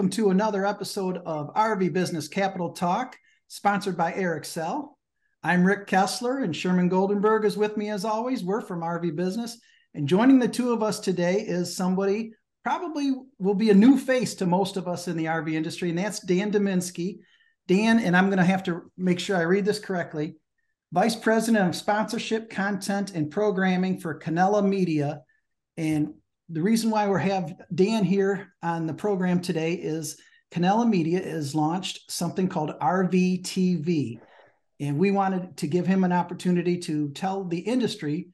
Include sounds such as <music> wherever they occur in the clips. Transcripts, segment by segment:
welcome to another episode of RV Business Capitol Talk, sponsored by Airxcel. I'm Rick Kessler, and Sherman Goldenberg is with me as always. We're from RV Business, and joining the two of us today is somebody probably will be a new face to most of us in the RV industry, and that's Dan Dominski. Dan, and I'm going to have to make sure I read this correctly, Vice President of Sponsorship, Content, and Programming for Cannella Media. And the reason why we have Dan here on the program today is Cannella Media has launched something called RVTV. And we wanted to give him an opportunity to tell the industry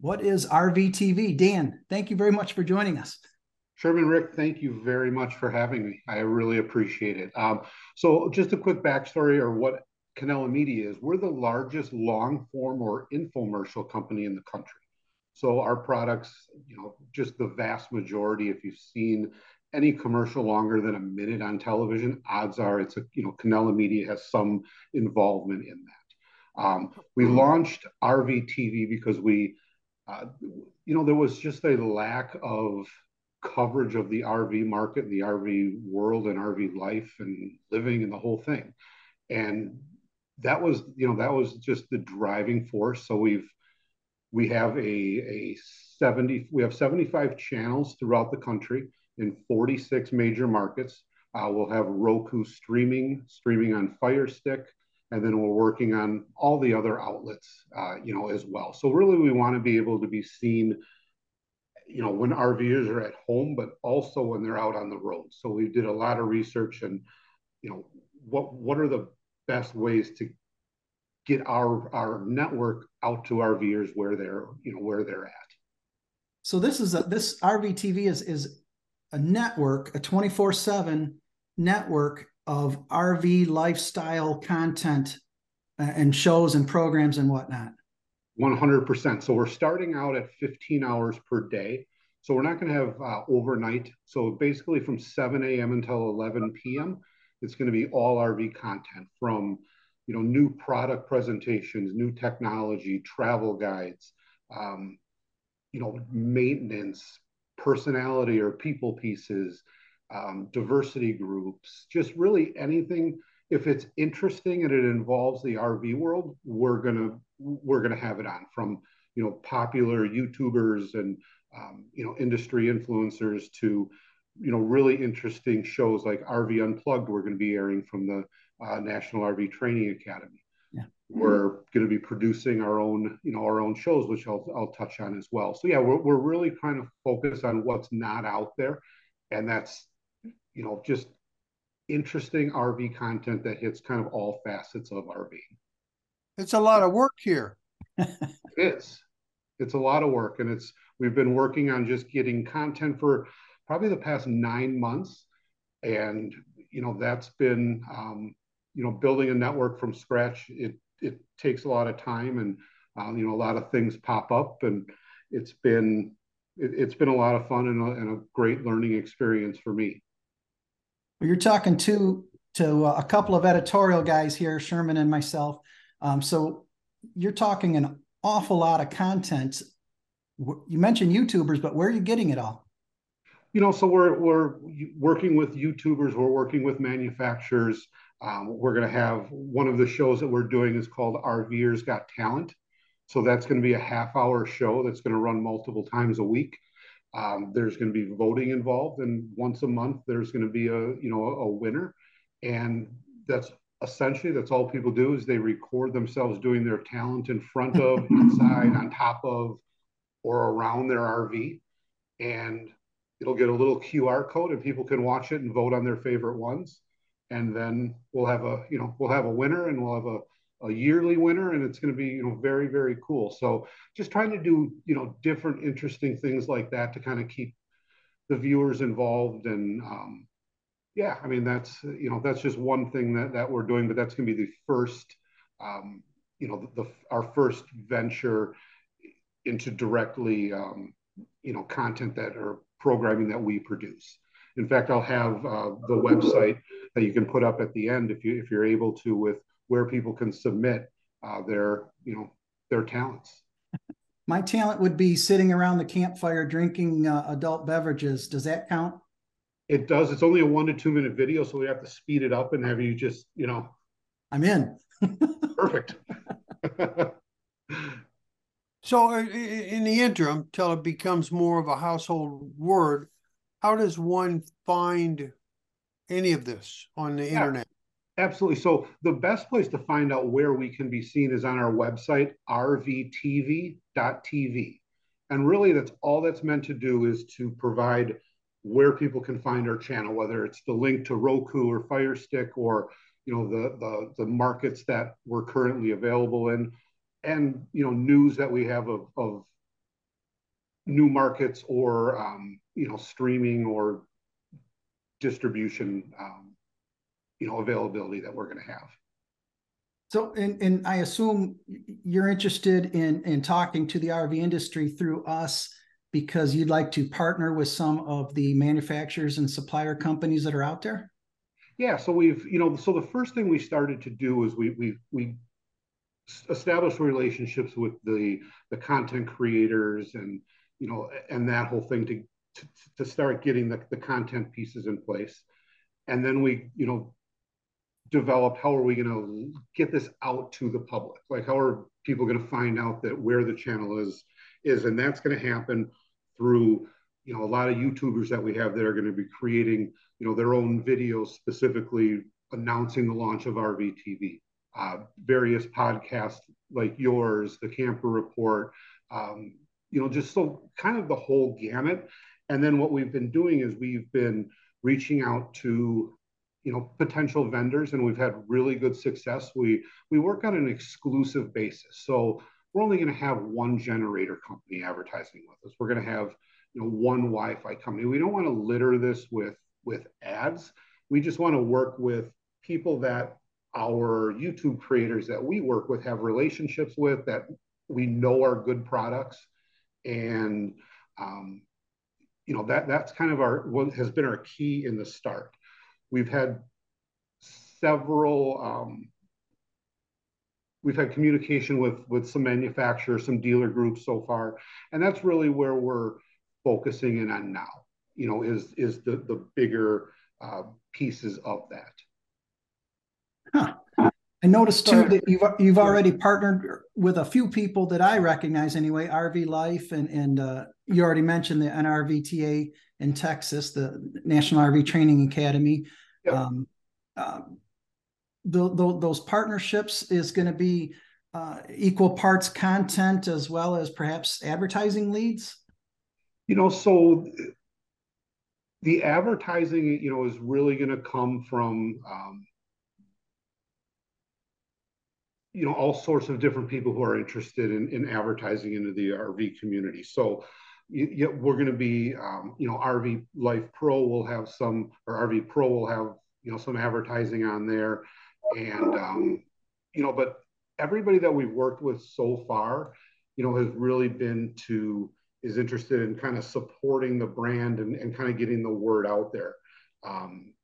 what is RVTV. Dan, thank you very much for joining us. Sherman Rick, thank you very much for having me. I really appreciate it. Um, so, just a quick backstory or what Cannella Media is. We're the largest long form or infomercial company in the country. So our products, you know, just the vast majority, if you've seen any commercial longer than a minute on television, odds are it's a, you know, Cannella Media has some involvement in that. Um, we launched RV TV because we, uh, you know, there was just a lack of coverage of the RV market, the RV world, and RV life and living and the whole thing. And that was, you know, that was just the driving force. So we've we have a, a 70, we have 75 channels throughout the country in 46 major markets. Uh, we'll have Roku streaming, streaming on Fire Stick, and then we're working on all the other outlets, uh, you know, as well. So really, we want to be able to be seen, you know, when our viewers are at home, but also when they're out on the road. So we did a lot of research and, you know, what what are the best ways to get our our network out to our viewers where they're you know where they're at. So this is a this RVTV is is a network, a 24/7 network of RV lifestyle content uh, and shows and programs and whatnot. 100%. So we're starting out at 15 hours per day. So we're not going to have uh, overnight. So basically from 7 a.m. until 11 p.m., it's going to be all RV content from you know, new product presentations, new technology, travel guides, um, you know, maintenance, personality or people pieces, um, diversity groups, just really anything. If it's interesting and it involves the RV world, we're gonna we're gonna have it on from you know popular YouTubers and um, you know industry influencers to you know really interesting shows like RV Unplugged. We're going to be airing from the uh, National RV Training Academy. Yeah. We're going to be producing our own, you know, our own shows, which I'll, I'll touch on as well. So yeah, we're, we're really trying to focus on what's not out there. And that's, you know, just interesting RV content that hits kind of all facets of RV. It's a lot of work here. <laughs> it is. It's a lot of work. And it's, we've been working on just getting content for probably the past nine months. And, you know, that's been, um, you know, building a network from scratch, it it takes a lot of time and uh, you know a lot of things pop up, and it's been it, has been a lot of fun and a, and a, great learning experience for me. Well, you're talking to to a couple of editorial guys here, Sherman and myself. Um, so you're talking an awful lot of content. You mentioned YouTubers, but where are you getting it all? You know, so we're we're working with YouTubers, we're working with manufacturers. Um, we're going to have one of the shows that we're doing is called RVers Got Talent. So that's going to be a half hour show that's going to run multiple times a week. Um, there's going to be voting involved, and once a month there's going to be a you know a, a winner, and that's essentially that's all people do is they record themselves doing their talent in front <laughs> of, inside, on top of, or around their RV, and it'll get a little QR code, and people can watch it and vote on their favorite ones and then we'll have a you know we'll have a winner and we'll have a, a yearly winner and it's going to be you know very very cool. So just trying to do you know different interesting things like that to kind of keep the viewers involved and um, yeah i mean that's you know that's just one thing that, that we're doing but that's going to be the first um, you know the, the, our first venture into directly um, you know content that or programming that we produce. In fact, I'll have uh, the website that you can put up at the end if you if you're able to with where people can submit uh, their you know their talents. My talent would be sitting around the campfire drinking uh, adult beverages. Does that count? It does. It's only a one to two minute video, so we have to speed it up and have you just, you know. I'm in. <laughs> perfect. <laughs> so, in the interim, till it becomes more of a household word, how does one find any of this on the yeah, internet? Absolutely. So, the best place to find out where we can be seen is on our website, rvtv.tv. And really, that's all that's meant to do is to provide where people can find our channel, whether it's the link to Roku or Fire Stick or you know the the, the markets that we're currently available in, and you know news that we have of, of new markets or um, you know streaming or distribution um, you know availability that we're going to have. So, and, and I assume you're interested in in talking to the RV industry through us because you'd like to partner with some of the manufacturers and supplier companies that are out there? Yeah, so we've, you know, so the first thing we started to do is we we we established relationships with the the content creators and you know and that whole thing to to, to start getting the, the content pieces in place. And then we, you know, developed how are we going to get this out to the public? Like how are people going to find out that where the channel is is and that's going to happen through you know a lot of youtubers that we have that are going to be creating you know their own videos specifically announcing the launch of rvtv uh, various podcasts like yours the camper report um, you know just so kind of the whole gamut and then what we've been doing is we've been reaching out to you know potential vendors and we've had really good success we we work on an exclusive basis so we're only going to have one generator company advertising with us. We're going to have you know one Wi-Fi company. We don't want to litter this with with ads. We just want to work with people that our YouTube creators that we work with have relationships with that we know are good products, and um, you know that that's kind of our what has been our key in the start. We've had several um, we've had communication with with some manufacturers, some dealer groups so far, and that's really where we're focusing in on now. You know, is is the the bigger uh, pieces of that. I noticed too that you've you've already partnered with a few people that I recognize anyway. RV Life and and uh, you already mentioned the NRVTA in Texas, the National RV Training Academy. Yep. Um, uh, the, the, those partnerships is going to be uh, equal parts content as well as perhaps advertising leads? You know, so the advertising, you know, is really going to come from, um, you know, all sorts of different people who are interested in, in advertising into the RV community. So, you, we're going to be, um, you know, RV Life Pro will have some, or RV Pro will have, you know, some advertising on there and um, you know, but everybody that we've worked with so far, you know, has really been to is interested in kind of supporting the brand and, and kind of getting the word out there. Um,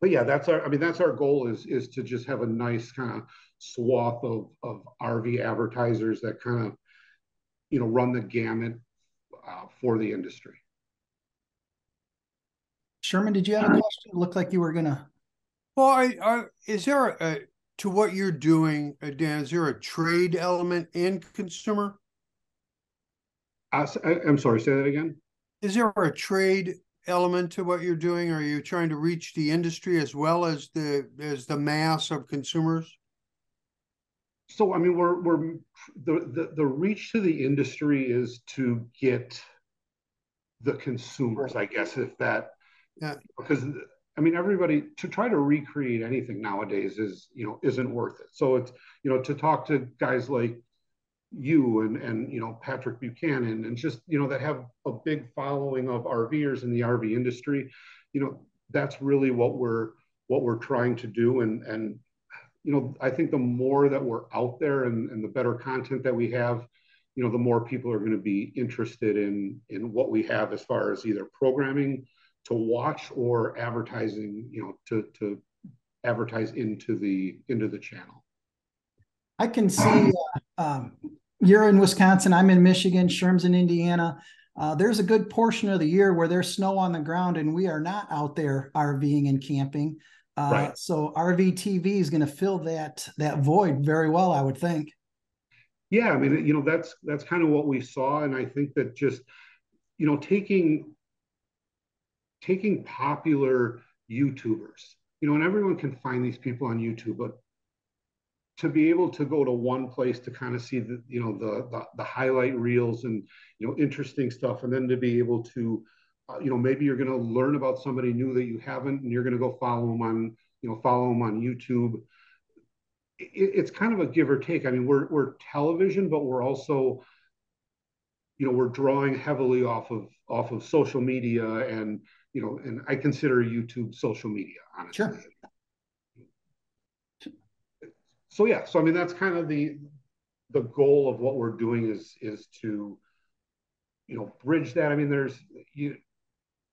but yeah, that's our. I mean, that's our goal is is to just have a nice kind of swath of of RV advertisers that kind of, you know, run the gamut uh, for the industry. Sherman, did you have a question? It looked like you were gonna well, I, I, is there a, to what you're doing, uh, Dan? Is there a trade element in consumer? I, I'm sorry. Say that again. Is there a trade element to what you're doing? Are you trying to reach the industry as well as the as the mass of consumers? So I mean, we're we're the the, the reach to the industry is to get the consumers, I guess, if that yeah. because I mean, everybody to try to recreate anything nowadays is, you know, isn't worth it. So it's, you know, to talk to guys like you and and you know Patrick Buchanan and just you know that have a big following of RVers in the RV industry, you know, that's really what we're what we're trying to do. And and you know, I think the more that we're out there and, and the better content that we have, you know, the more people are going to be interested in in what we have as far as either programming to watch or advertising, you know, to to advertise into the into the channel. I can see uh, um, you're in Wisconsin. I'm in Michigan. Sherm's in Indiana. uh, there's a good portion of the year where there's snow on the ground and we are not out there RVing and camping. Uh, right. So RVTV is going to fill that that void very well, I would think. Yeah, I mean, you know, that's that's kind of what we saw, and I think that just you know taking taking popular YouTubers, you know, and everyone can find these people on YouTube, but to be able to go to one place to kind of see the you know the, the, the highlight reels and you know interesting stuff and then to be able to Uh, you know maybe you're going to learn about somebody new that you haven't and you're going to go follow them on you know follow them on youtube. It, it's kind of a give or take. I mean we're we're television but we're also you know we're drawing heavily off of off of social media and you know and i consider youtube social media honestly. Sure. So yeah, so I mean that's kind of the the goal of what we're doing is is to you know bridge that. I mean, there's you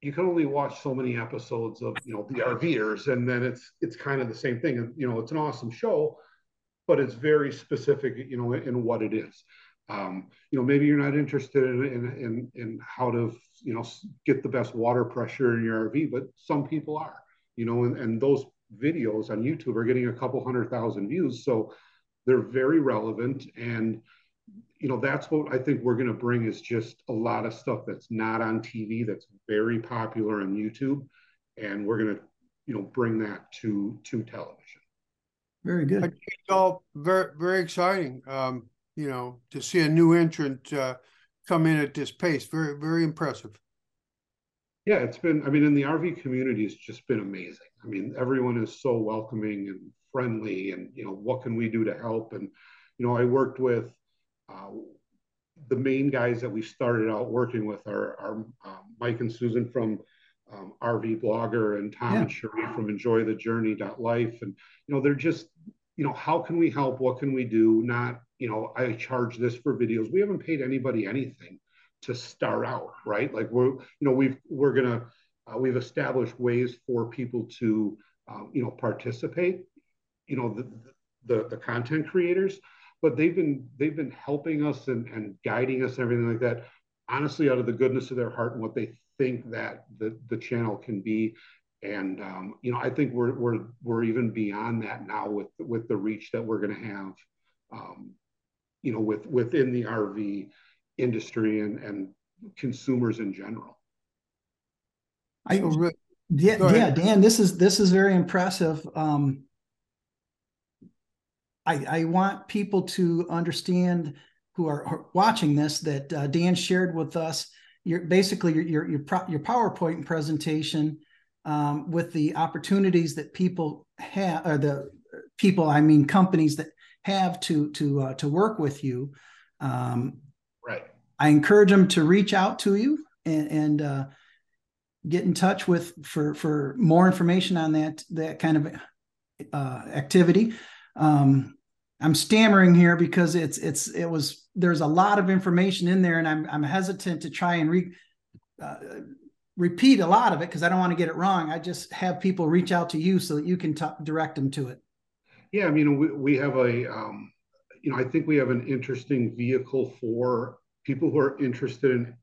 you can only watch so many episodes of you know the RVers, and then it's it's kind of the same thing. And you know, it's an awesome show, but it's very specific, you know, in, what it is. Um, you know, maybe you're not interested in, in, in in how to you know get the best water pressure in your RV, but some people are. You know, and, and those videos on YouTube are getting a couple hundred thousand views. So they're very relevant. And, you know, that's what I think we're going to bring is just a lot of stuff that's not on TV that's very popular on YouTube. And we're going to, you know, bring that to, to television. Very good. it's All very, very exciting. Um, you know, to see a new entrant uh, come in at this pace. Very, very impressive. Yeah, it's been, I mean, in the RV community, it's just been amazing. I mean, everyone is so welcoming and friendly, and you know, what can we do to help? And you know, I worked with uh, the main guys that we started out working with are, are uh, Mike and Susan from um, RV Blogger and Tom yeah. and Cherie from Enjoy the Journey Life, and you know, they're just you know, how can we help? What can we do? Not you know, I charge this for videos. We haven't paid anybody anything to start out, right? Like we're you know we've we're gonna uh, we've established ways for people to, um, you know, participate. You know, the, the, the content creators, but they've been they've been helping us and, and guiding us and everything like that. Honestly, out of the goodness of their heart and what they think that the the channel can be. And um, you know, I think we're we're we're even beyond that now with with the reach that we're going to have. Um, you know, with within the RV industry and and consumers in general. I yeah yeah Dan, this is this is very impressive. Um, I I want people to understand who are watching this that uh, Dan shared with us. Your basically your your your, pro, your PowerPoint presentation um, with the opportunities that people have, or the people I mean companies that have to to uh, to work with you. Um, right. I encourage them to reach out to you and, and uh, get in touch with for for more information on that that kind of uh, activity. Um, I'm stammering here because it's it's it was there's a lot of information in there, and I'm I'm hesitant to try and re, uh, repeat a lot of it because I don't want to get it wrong. I just have people reach out to you so that you can t- direct them to it. Yeah, I mean we we have a um, you know I think we have an interesting vehicle for people who are interested in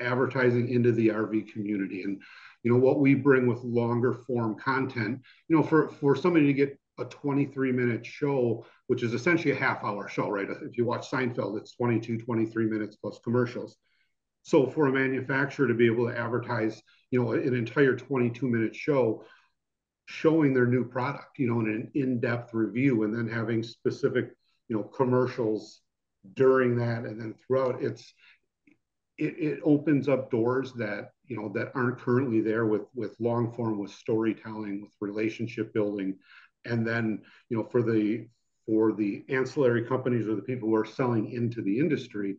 advertising into the RV community. And you know what we bring with longer form content. You know, for for somebody to get a 23 minute show, which is essentially a half hour show, right? If you watch Seinfeld, it's 22, 23 minutes plus commercials. So for a manufacturer to be able to advertise, you know, an entire 22 minute show showing their new product, you know, in an in-depth review and then having specific, you know, commercials during that and then throughout, it's it, it opens up doors that you know that aren't currently there with with long form with storytelling with relationship building and then you know for the for the ancillary companies or the people who are selling into the industry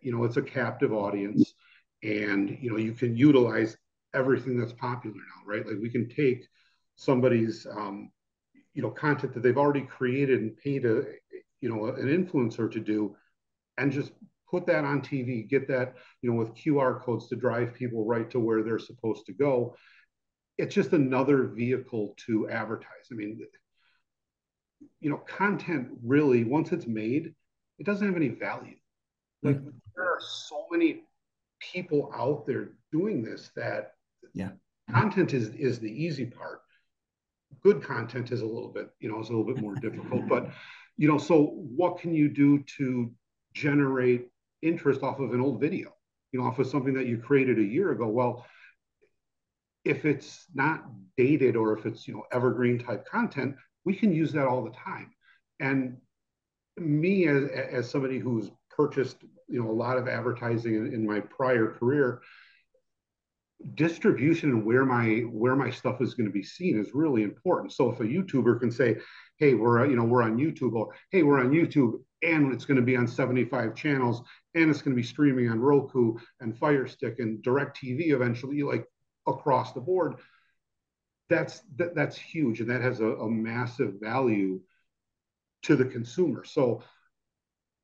you know it's a captive audience and you know you can utilize everything that's popular now right like we can take somebody's um, you know content that they've already created and paid a you know an influencer to do and just put that on TV, get that, you know, with QR codes to drive people right to where they're supposed to go. It's just another vehicle to advertise. I mean, you know, content really, once it's made, it doesn't have any value. Like mm-hmm. there are so many people out there doing this that yeah content is is the easy part good content is a little bit you know is a little bit more <laughs> difficult but you know so what can you do to generate interest off of an old video you know off of something that you created a year ago well if it's not dated or if it's you know evergreen type content we can use that all the time. And me as as somebody who's purchased you know a lot of advertising in, in my prior career distribution and where my where my stuff is going to be seen is really important. So if a youtuber can say hey we're you know we're on youtube or hey we're on youtube and it's going to be on 75 channels and it's going to be streaming on roku and fire stick and direct tv eventually like across the board that's that, that's huge and that has a, a massive value to the consumer so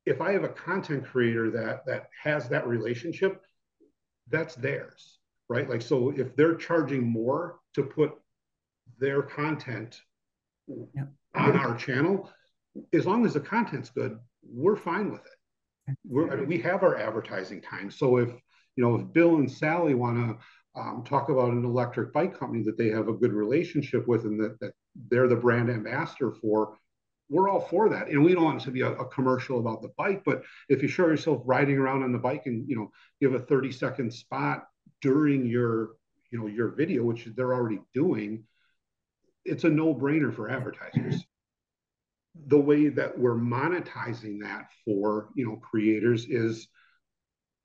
if i have a content creator that that has that relationship that's theirs right? Like, so if they're charging more to put their content yeah. on our channel, as long as the content's good, we're fine with it. I mean, we have our advertising time. So if, you know, if Bill and Sally want to um, talk about an electric bike company that they have a good relationship with and that, that they're the brand ambassador for, we're all for that. And we don't want it to be a, a, commercial about the bike, but if you show yourself riding around on the bike and, you know, give a 30 second spot during your you know your video which they're already doing it's a no-brainer for advertisers the way that we're monetizing that for you know creators is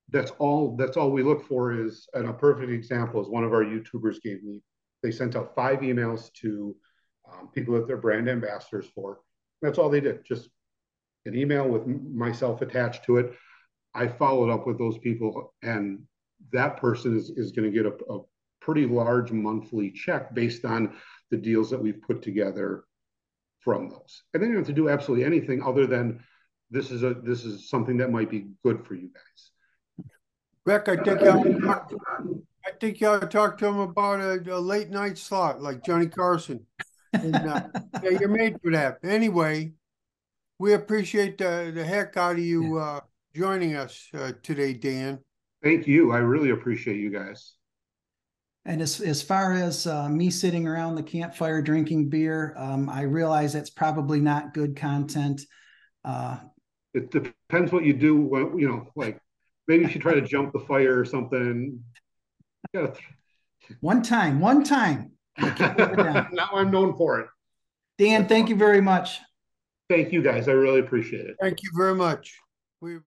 that's all that's all we look for is and a perfect example is one of our youtubers gave me they sent out five emails to um, people that they're brand ambassadors for that's all they did just an email with myself attached to it i followed up with those people and that person is, is going to get a, a pretty large monthly check based on the deals that we've put together from those. And then you don't have to do absolutely anything other than this is a this is something that might be good for you guys. Rick, I think y'all, I think you ought to talk to him about a, a late night slot like Johnny Carson. And, uh, <laughs> yeah, you're made for that. Anyway, we appreciate the, the heck out of you uh, joining us uh, today, Dan. Thank you. I really appreciate you guys. And as, as far as uh, me sitting around the campfire drinking beer, um, I realize that's probably not good content. Uh, it depends what you do. When, you know, like maybe if you try to jump the fire or something. Th- one time, one time. <laughs> now I'm known for it. Dan, that's thank fun. you very much. Thank you guys. I really appreciate it. Thank you very much. We